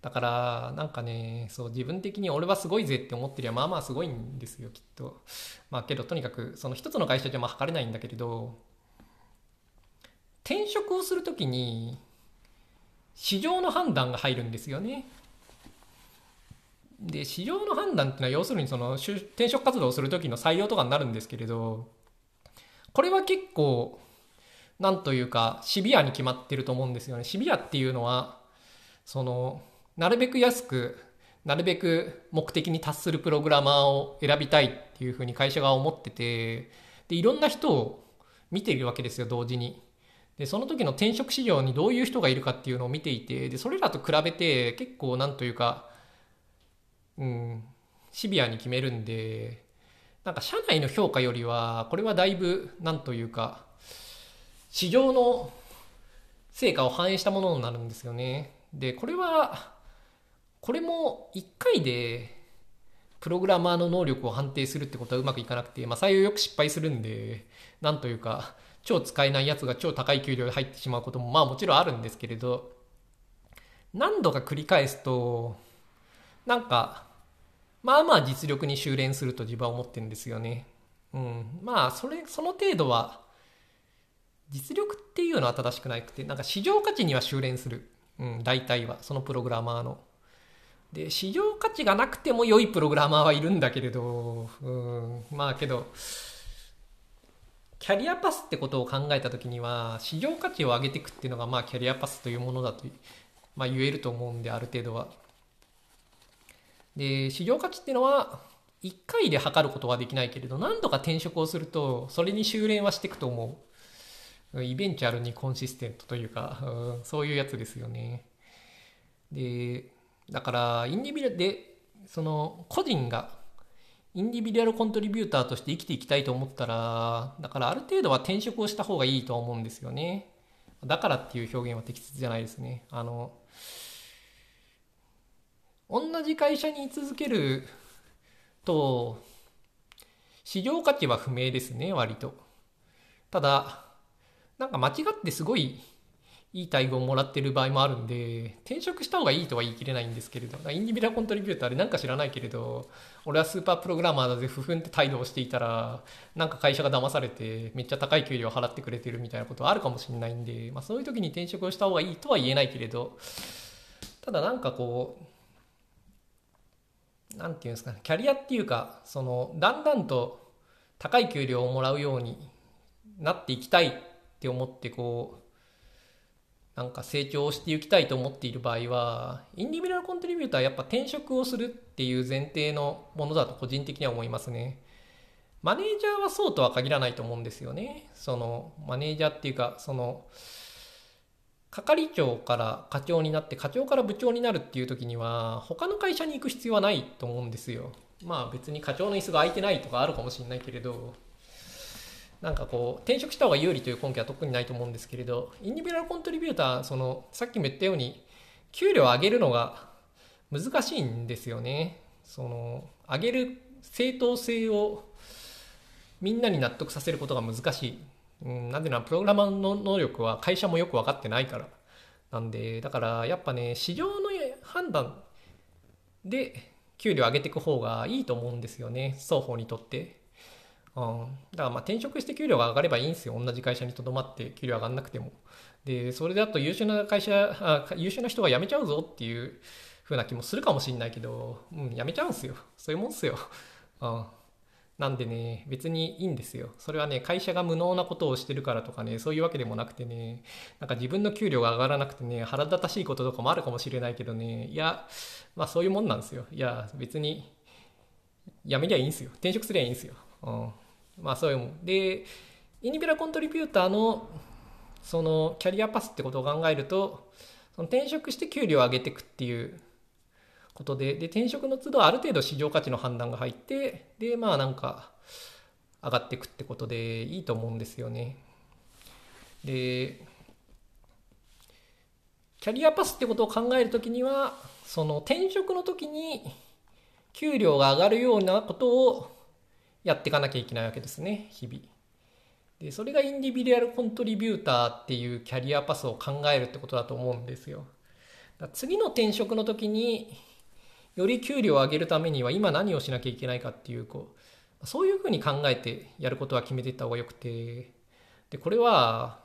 だからなんかねそう自分的に俺はすごいぜって思ってりゃまあまあすごいんですよきっと。まあけどとにかくその一つの会社じゃまあ測れないんだけれど転職をするときに市場の判断が入るんですよね。で市場の判断っていうのは要するにその転職活動をする時の採用とかになるんですけれどこれは結構なんというかシビアに決まってると思うんですよね。シビアっていうのはそのなるべく安くなるべく目的に達するプログラマーを選びたいっていうふうに会社が思っててでいろんな人を見ているわけですよ同時に。でその時の転職市場にどういう人がいるかっていうのを見ていてでそれらと比べて結構なんというかうんシビアに決めるんでなんか社内の評価よりはこれはだいぶなんというか市場の成果を反映したものになるんですよね。でこれはこれも1回でプログラマーの能力を判定するってことはうまくいかなくて、まあ、採用よく失敗するんでなんというか超使えないやつが超高い給料で入ってしまうこともまあもちろんあるんですけれど何度か繰り返すとなんかまあまあ実力に修練すると自分は思ってるんですよね。うん、まあそれその程度は実力っていうのは正しくなくてなんか市場価値には修練する、うん、大体はそのプログラマーの。で市場価値がなくても良いプログラマーはいるんだけれど、うん、まあけどキャリアパスってことを考えた時には市場価値を上げていくっていうのがまあキャリアパスというものだと、まあ、言えると思うんである程度は。で市場価値っていうのは1回で測ることはできないけれど何度か転職をするとそれに修練はしていくと思う。イベンチャルにコンシステントというか、うん、そういうやつですよね。でだからインディビルでその個人がインディビデュアルコントリビューターとして生きていきたいと思ったら、だからある程度は転職をした方がいいと思うんですよね。だからっていう表現は適切じゃないですね。あの、同じ会社に居続けると、市場価値は不明ですね、割と。ただ、なんか間違ってすごいいい待遇をもらってる場合もあるんで、転職した方がいいとは言い切れないんですけれど、インディビラコントリビューターでなんか知らないけれど、俺はスーパープログラマーだぜ、不憤って態度をしていたら、なんか会社が騙されて、めっちゃ高い給料を払ってくれてるみたいなことはあるかもしれないんで、まあそういう時に転職をした方がいいとは言えないけれど、ただなんかこう、なんていうんですかね、キャリアっていうか、その、だんだんと高い給料をもらうようになっていきたいって思ってこう、なんか成長していきたいと思っている場合は、インディビデュアルコントリビューターはやっぱ転職をするっていう前提のものだと個人的には思いますね。マネージャーはそうとは限らないと思うんですよね。その、マネージャーっていうか、その、係長から課長になって課長から部長になるっていう時には他の会社に行く必要はないと思うんですよ。まあ別に課長の椅子が空いてないとかあるかもしれないけれどなんかこう転職した方が有利という根拠は特にないと思うんですけれどインディビュアルコントリビューターそのさっきも言ったように給料を上げるのが難しいんですよねその上げる正当性をみんなに納得させることが難しい、うん、なぜならプログラマーの能力は会社もよく分かってないから。なんでだからやっぱね市場の判断で給料上げていく方がいいと思うんですよね。双方にとって。うん、だからまあ転職して給料が上がればいいんですよ。同じ会社にとどまって給料上がんなくても。でそれだと優秀な会社あ優秀な人が辞めちゃうぞっていう風な気もするかもしれないけど、うん、辞めちゃうんすよ。そういうもんっすよ、うん、なんでね別にいいんですよ。それはね会社が無能なことをしてるからとかねそういうわけでもなくてねなんか自分の給料が上がらなくてね腹立たしいこととかもあるかもしれないけどねいやまあそういうもんなんですよ。いや別に辞めりゃいいんですよ。転職すりゃいいんですよ。うん。まあそういうもん。で、インディビラコントリビューターのそのキャリアパスってことを考えると、その転職して給料を上げていくっていうことで、で、転職の都度ある程度市場価値の判断が入って、で、まあなんか上がっていくってことでいいと思うんですよね。で、キャリアパスってことを考えるときには、その転職の時に給料が上がるようなことをやっていかなきゃいけないわけですね日々でそれがインディビデュアルコントリビューターっていうキャリアパスを考えるってことだと思うんですよ次の転職の時により給料を上げるためには今何をしなきゃいけないかっていうこうそういうふうに考えてやることは決めていった方がよくてでこれは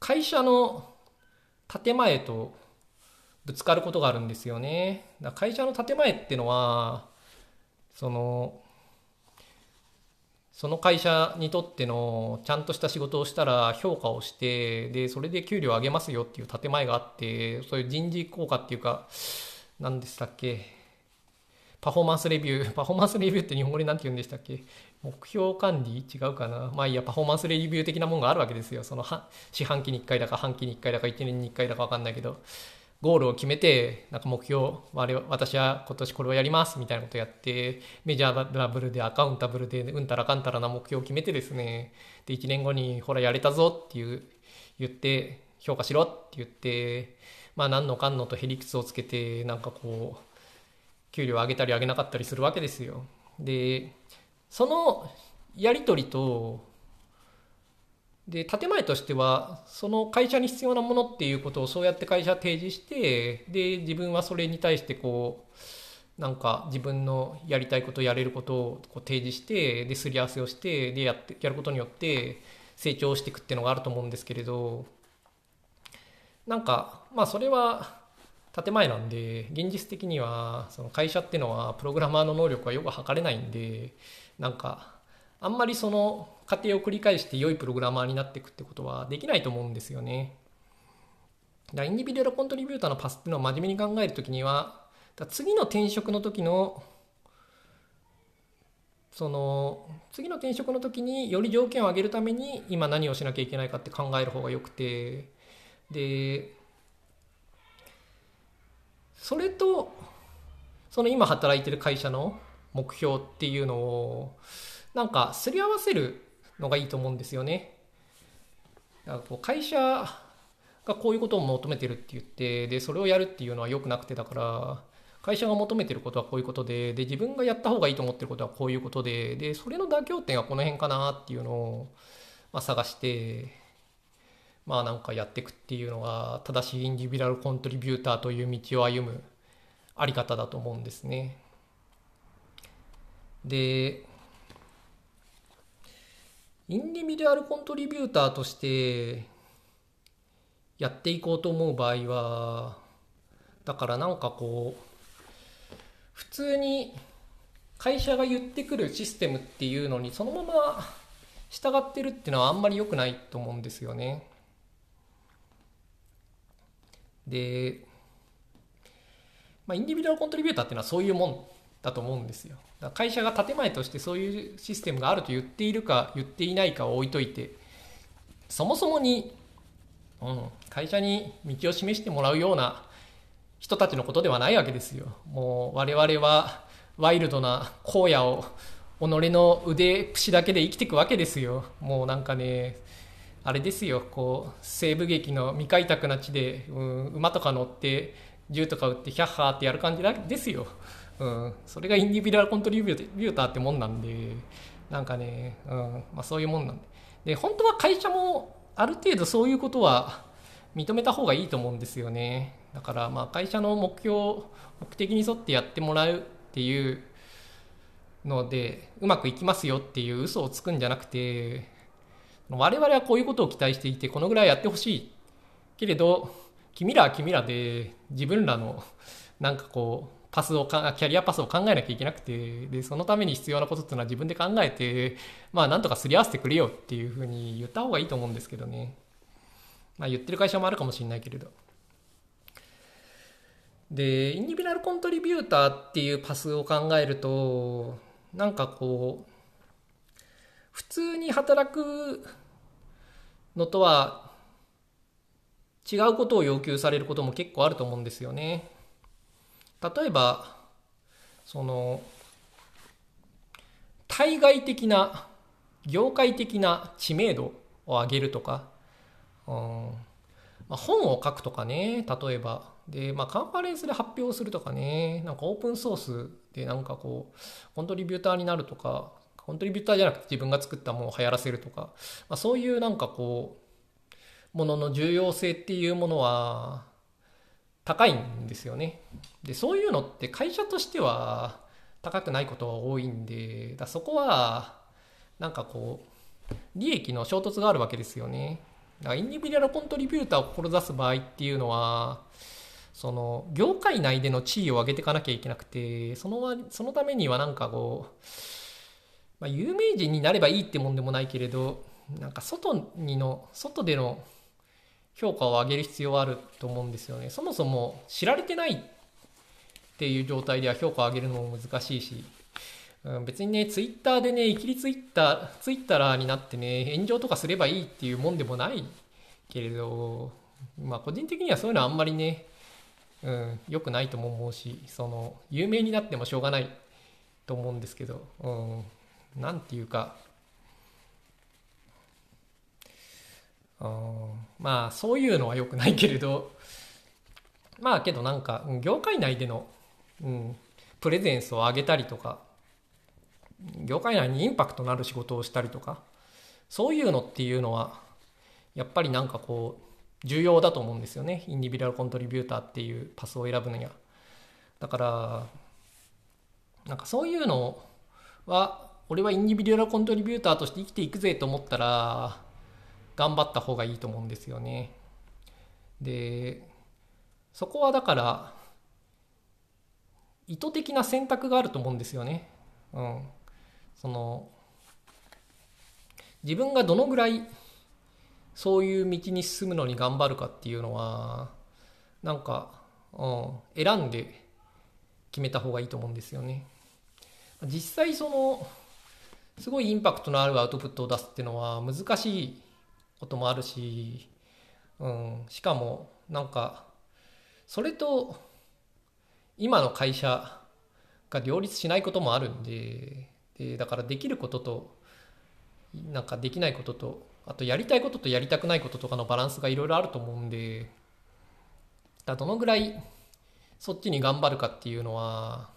会社の建前とぶつかることがあるんですよね。だ会社の建前ってのはそのその会社にとってのちゃんとした仕事をしたら評価をしてでそれで給料を上げますよっていう建前があってそういう人事効果っていうか何でしたっけ？パフォーマンスレビュー。[LAUGHS] パフォーマンスレビューって日本語で何て言うんでしたっけ？目標管理？違うかな？まあいいやパフォーマンスレビュー的なもんがあるわけですよ。その四半期に1回だか半期に1回だか1年に1回だか分かんないけど。ゴールを決めて、なんか目標、私は今年これをやりますみたいなことやって、メジャーラブルでアカウンタブルでうんたらかんたらな目標を決めてですね、で、1年後にほらやれたぞっていう、言って、評価しろって言って、まあ何のかんのとへりくつをつけて、なんかこう、給料上げたり上げなかったりするわけですよ。で、そのやり取りと、で建前としてはその会社に必要なものっていうことをそうやって会社提示してで自分はそれに対してこうなんか自分のやりたいことやれることをこう提示してですり合わせをしてでやってやることによって成長していくっていうのがあると思うんですけれどなんかまあそれは建前なんで現実的にはその会社っていうのはプログラマーの能力はよく測れないんでなんかあんまりその過程を繰り返して良いプログラマーになっていくってことはできないと思うんですよね。だインディビデュアルコントリビューターのパスっていうのを真面目に考えるときには次の転職の時のその次の転職の時により条件を上げるために今何をしなきゃいけないかって考える方がよくてでそれとその今働いてる会社の目標っていうのをなんかすり合わせるのがいいと思うんですよね。だかこう会社がこういうことを求めてるって言ってでそれをやるっていうのは良くなくてだから会社が求めてることはこういうことでで自分がやった方がいいと思ってることはこういうことででそれの妥協点はこの辺かなっていうのを、まあ、探してまあなんかやっていくっていうのが正しいインディビュアルコントリビューターという道を歩むあり方だと思うんですね。でインディビデュアルコントリビューターとしてやっていこうと思う場合はだからなんかこう普通に会社が言ってくるシステムっていうのにそのまま従ってるっていうのはあんまり良くないと思うんですよね。で、まあ、インディビデュアルコントリビューターっていうのはそういうもんだと思うんですよ。だから会社が建前としてそういうシステムがあると言っているか言っていないかを置いといてそもそもに、うん、会社に道を示してもらうような人たちのことではないわけですよ。もう我々はワイルドな荒野を己の腕プシだけで生きていくわけですよ。もうなんかねあれですよこう西部劇の未開拓な地で、うん、馬とか乗って銃とか撃ってヒャッハーってやる感じですよ。うん、それがインディビュアルコントリビューターってもんなんでなんかね、うんまあ、そういうもんなんでで本当は会社もある程度そういうことは認めた方がいいと思うんですよねだからまあ会社の目標目的に沿ってやってもらうっていうのでうまくいきますよっていう嘘をつくんじゃなくて我々はこういうことを期待していてこのぐらいやってほしいけれど君らは君らで自分らのなんかこうパスをか、キャリアパスを考えなきゃいけなくて、で、そのために必要なことっていうのは自分で考えて、まあなんとかすり合わせてくれよっていうふうに言った方がいいと思うんですけどね。まあ言ってる会社もあるかもしれないけれど。で、インディビュアルコントリビューターっていうパスを考えると、なんかこう、普通に働くのとは違うことを要求されることも結構あると思うんですよね。例えばその対外的な業界的な知名度を上げるとか、うんまあ、本を書くとかね例えばで、まあ、カンファレンスで発表するとかねなんかオープンソースでなんかこうコントリビューターになるとかコントリビューターじゃなくて自分が作ったものを流行らせるとか、まあ、そういうなんかこうものの重要性っていうものは高いんですよね。でそういうのって会社としては高くないことが多いんでだそこはなんかこう利益の衝突があるわけですよね。だからインディビデュアルコントリビューターを志す場合っていうのは、その、業界内での地位を上げていかなきゃいけなくて、その、そのためにはなんかこう、まあ、有名人になればいいってもんでもないけれど、なんか外にの、外での評価を上げる必要はあると思うんですよね。そもそも知られてないっていう状態では評価を上げるのも難しいし、うん、別にね、ツイッターでね、いきりツイッター、ツイッターになってね、炎上とかすればいいっていうもんでもないけれど、まあ個人的にはそういうのはあんまりね、うん、良くないとも思うし、その、有名になってもしょうがないと思うんですけど、うん、なんていうか、うん、まあそういうのは良くないけれど、まあけどなんか、業界内での、うん、プレゼンスを上げたりとか、業界内にインパクトのある仕事をしたりとか、そういうのっていうのは、やっぱりなんかこう、重要だと思うんですよね。インディビュアルコントリビューターっていうパスを選ぶのには。だから、なんかそういうのは、俺はインディビデュアルコントリビューターとして生きていくぜと思ったら、頑張った方がいいと思うんですよね。で、そこはだから、意図的な選択があると思うんですよね。うん。その自分がどのぐらいそういう道に進むのに頑張るかっていうのはなんか、うん、選んで決めた方がいいと思うんですよね。実際そのすごいインパクトのあるアウトプットを出すっていうのは難しいこともあるし、うん、しかもなんかそれと今の会社が両立しないこともあるんででだからできることとなんかできないこととあとやりたいこととやりたくないこととかのバランスがいろいろあると思うんでだどのぐらいそっちに頑張るかっていうのは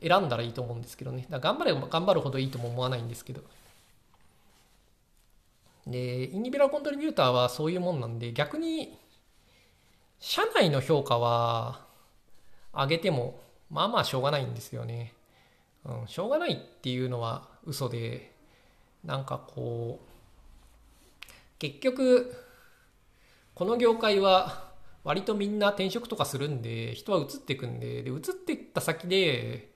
選んだらいいと思うんですけどねだ頑張れば頑張るほどいいとも思わないんですけどでインディビラルコントリビューターはそういうもんなんで逆に社内の評価は上げてもまあまあしょうがないんですよね。うん、しょうがないっていうのは嘘で、なんかこう、結局、この業界は割とみんな転職とかするんで、人は移っていくんで、で、移っていった先で、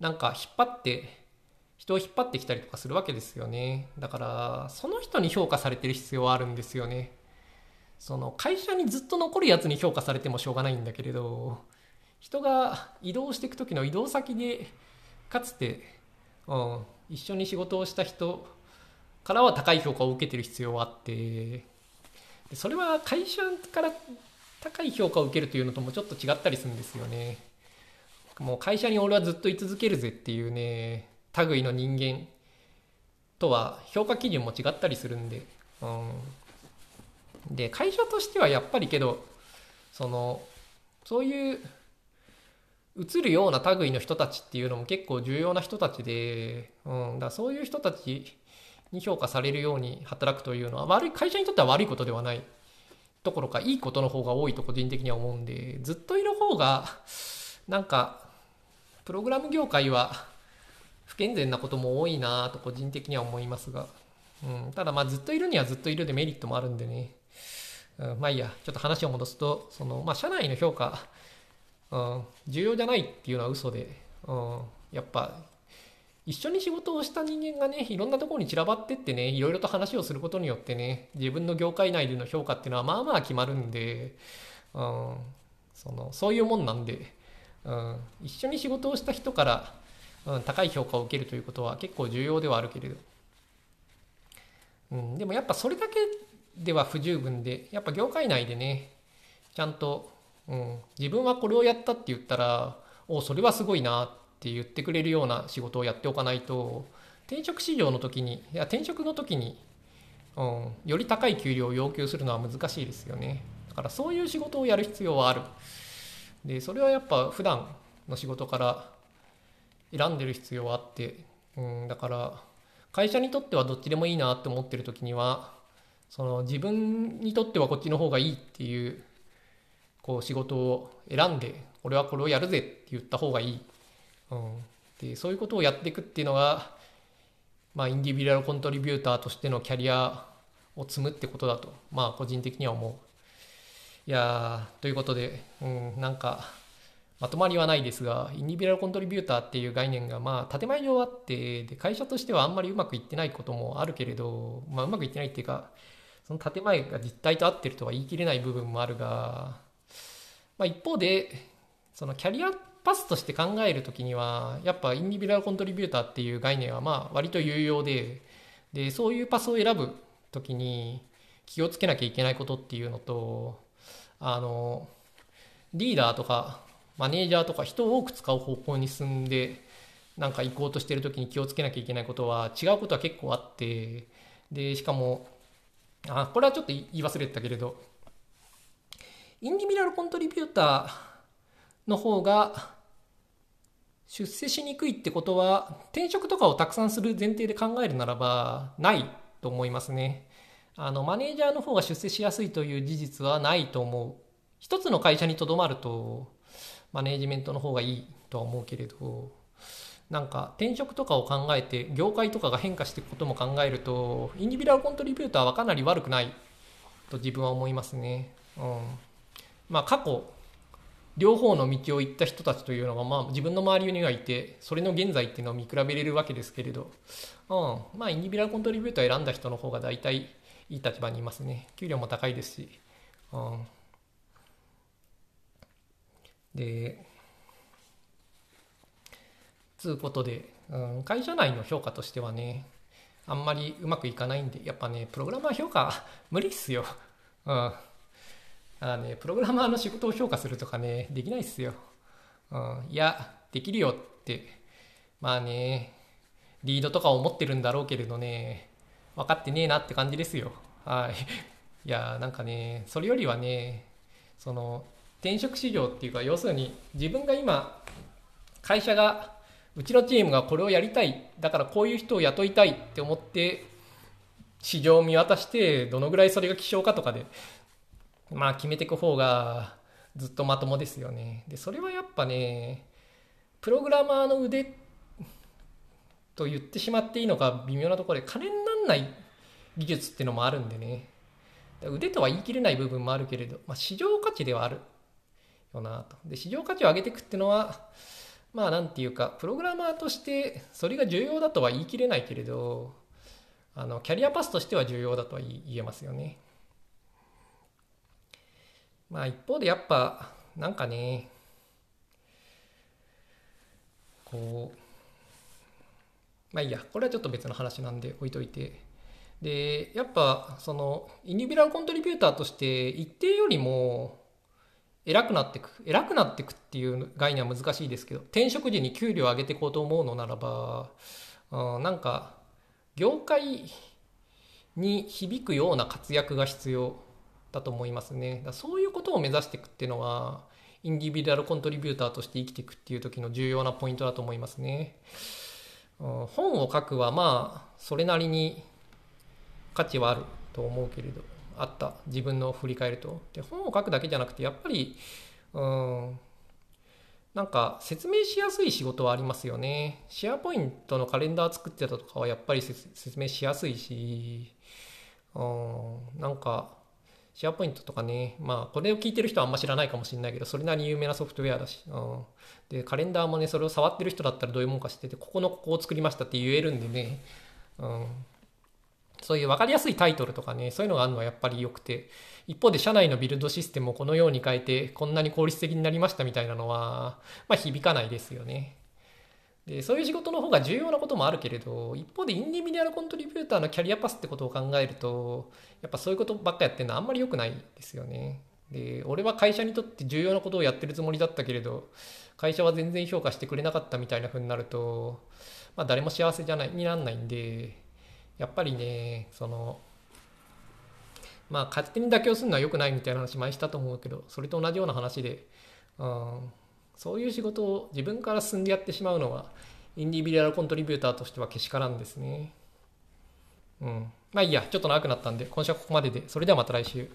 なんか引っ張って、人を引っ張ってきたりとかするわけですよね。だから、その人に評価されてる必要はあるんですよね。その会社にずっと残るやつに評価されてもしょうがないんだけれど、人が移動していく時の移動先でかつて、うん、一緒に仕事をした人からは高い評価を受けてる必要はあってでそれは会社から高い評価を受けるというのともちょっと違ったりするんですよねもう会社に俺はずっと居続けるぜっていうね類の人間とは評価基準も違ったりするんで、うん、で会社としてはやっぱりけどそのそういう映るような類の人たちっていうのも結構重要な人たちで、うん、だそういう人たちに評価されるように働くというのは悪い会社にとっては悪いことではない。ところかいいことの方が多いと個人的には思うんでずっといる方がなんかプログラム業界は不健全なことも多いなと個人的には思いますが、うん、ただまあずっといるにはずっといるでメリットもあるんでね、うん、まあいいや。ちょっと話を戻すとその、まあ、社内の評価うん、重要じゃないっていうのは嘘で、うん、やっぱ一緒に仕事をした人間がねいろんなところに散らばってってねいろいろと話をすることによってね自分の業界内での評価っていうのはまあまあ決まるんで、うん、そのそういうもんなんで、うん、一緒に仕事をした人から、うん、高い評価を受けるということは結構重要ではあるけれど、うん、でもやっぱそれだけでは不十分でやっぱ業界内でねちゃんとうん、自分はこれをやったって言ったらおそれはすごいなって言ってくれるような仕事をやっておかないと転職市場の時にいや転職の時に、うん、より高い給料を要求するのは難しいですよね。だからそういう仕事をやる必要はある。でそれはやっぱ普段の仕事から選んでる必要はあって、うん、だから会社にとってはどっちでもいいなって思ってる時にはその自分にとってはこっちの方がいいっていうこう仕事を選んで俺はこれをやるぜって言った方がいい、うん、でそういうことをやっていくっていうのが、まあ、インディビデュアルコントリビューターとしてのキャリアを積むってことだとまあ個人的には思う。いやということで、うん、なんかまとまりはないですがインディビュアルコントリビューターっていう概念がまあ建前上あってで会社としてはあんまりうまくいってないこともあるけれど、まあ、うまくいってないっていうかその建前が実態と合ってるとは言い切れない部分もあるが、まあ、一方でそのキャリアパスとして考えるときにはやっぱインディビュアルコントリビューターっていう概念はまあ割と有用ででそういうパスを選ぶときに気をつけなきゃいけないことっていうのとあのリーダーとかマネージャーとか人を多く使う方向に進んでなんか行こうとしてる時に気をつけなきゃいけないことは違うことは結構あってでしかもあこれはちょっと言い忘れてたけれどインディビュアルコントリビューターの方が出世しにくいってことは転職とかをたくさんする前提で考えるならばないと思いますね。あのマネージャーの方が出世しやすいという事実はないと思う。一つの会社にとどまるとマネージメントの方がいいとは思うけれどなんか転職とかを考えて業界とかが変化していくことも考えるとインディビュアルコントリビューターはかなり悪くないと自分は思いますね。うん、まあ過去両方の道を行った人たちというのが、まあ、自分の周りにはいてそれの現在っていうのを見比べれるわけですけれど、うん、まあインディビュアルコントリビューター選んだ人の方が大体いい立場にいますね。給料も高いですし、うん、でつうことで、うん、会社内の評価としてはねあんまりうまくいかないんでやっぱねプログラマー評価 [LAUGHS] 無理っすよ、うん。あね、プログラマーの仕事を評価するとかね、できないっすよ。うん、いや、できるよって、まあね、リードとか思ってるんだろうけれどね、分かってねえなって感じですよ。はい。いや、なんかね、それよりはね、その、転職市場っていうか、要するに自分が今、会社が、うちのチームがこれをやりたい、だからこういう人を雇いたいって思って、市場を見渡して、どのぐらいそれが希少かとかでまあ決めていく方がずっとまともですよね。で、それはやっぱね、プログラマーの腕と言ってしまっていいのか微妙なところで金ない技術っていうのもあるんでね。腕とは言い切れない部分もあるけれど、まあ、市場価値ではあるよなと。で、市場価値を上げていくっていうのは、まあなんていうか、プログラマーとしてそれが重要だとは言い切れないけれど、あの、キャリアパスとしては重要だとは言えますよね。まあ一方でやっぱなんかねこうまあいいやこれはちょっと別の話なんで置いといてでやっぱそのインディビュアルコントリビューターとして一定よりも偉くなっていく偉くなっていくっていう概念は難しいですけど転職時に給料を上げていこうと思うのならば、うん、なんか業界に響くような活躍が必要だと思いますね。だそういうことを目指していくっていうのは、インディビュアルコントリビューターとして生きていくっていう時の重要なポイントだと思いますね。本を書くはまあ、それなりに価値はあると思うけれど、あった。自分の振り返ると。で、本を書くだけじゃなくて、やっぱり、うん、なんか説明しやすい仕事はありますよね。シェアポイントのカレンダー作ってたとかはやっぱり説明しやすいし、うん、なんかシェアポイントとかね、まあ、これを聞いてる人はあんま知らないかもしれないけど、それなりに有名なソフトウェアだし、うん、で、カレンダーもね、それを触ってる人だったらどういうもんか知ってて、ここのここを作りましたって言えるんでね、うん、そういう分かりやすいタイトルとかね、そういうのがあるのはやっぱり良くて、一方で社内のビルドシステムをこのように変えて、こんなに効率的になりましたみたいなのは、まあ、響かないですよね。でそういう仕事の方が重要なこともあるけれど一方でインディビデュアルコントリビューターのキャリアパスってことを考えるとやっぱそういうことばっかやってるのはあんまり良くないですよね。で俺は会社にとって重要なことをやってるつもりだったけれど会社は全然評価してくれなかったみたいな風になると、まあ、誰も幸せじゃないになんないんでやっぱりねそのまあ勝手に妥協するのは良くないみたいな話前したと思うけどそれと同じような話で、うん、そういう仕事を自分から進んでやってしまうのは、インディビデュアルコントリビューターとしてはけしからんですね。うん。まあいいや、ちょっと長くなったんで、今週はここまでで、それではまた来週。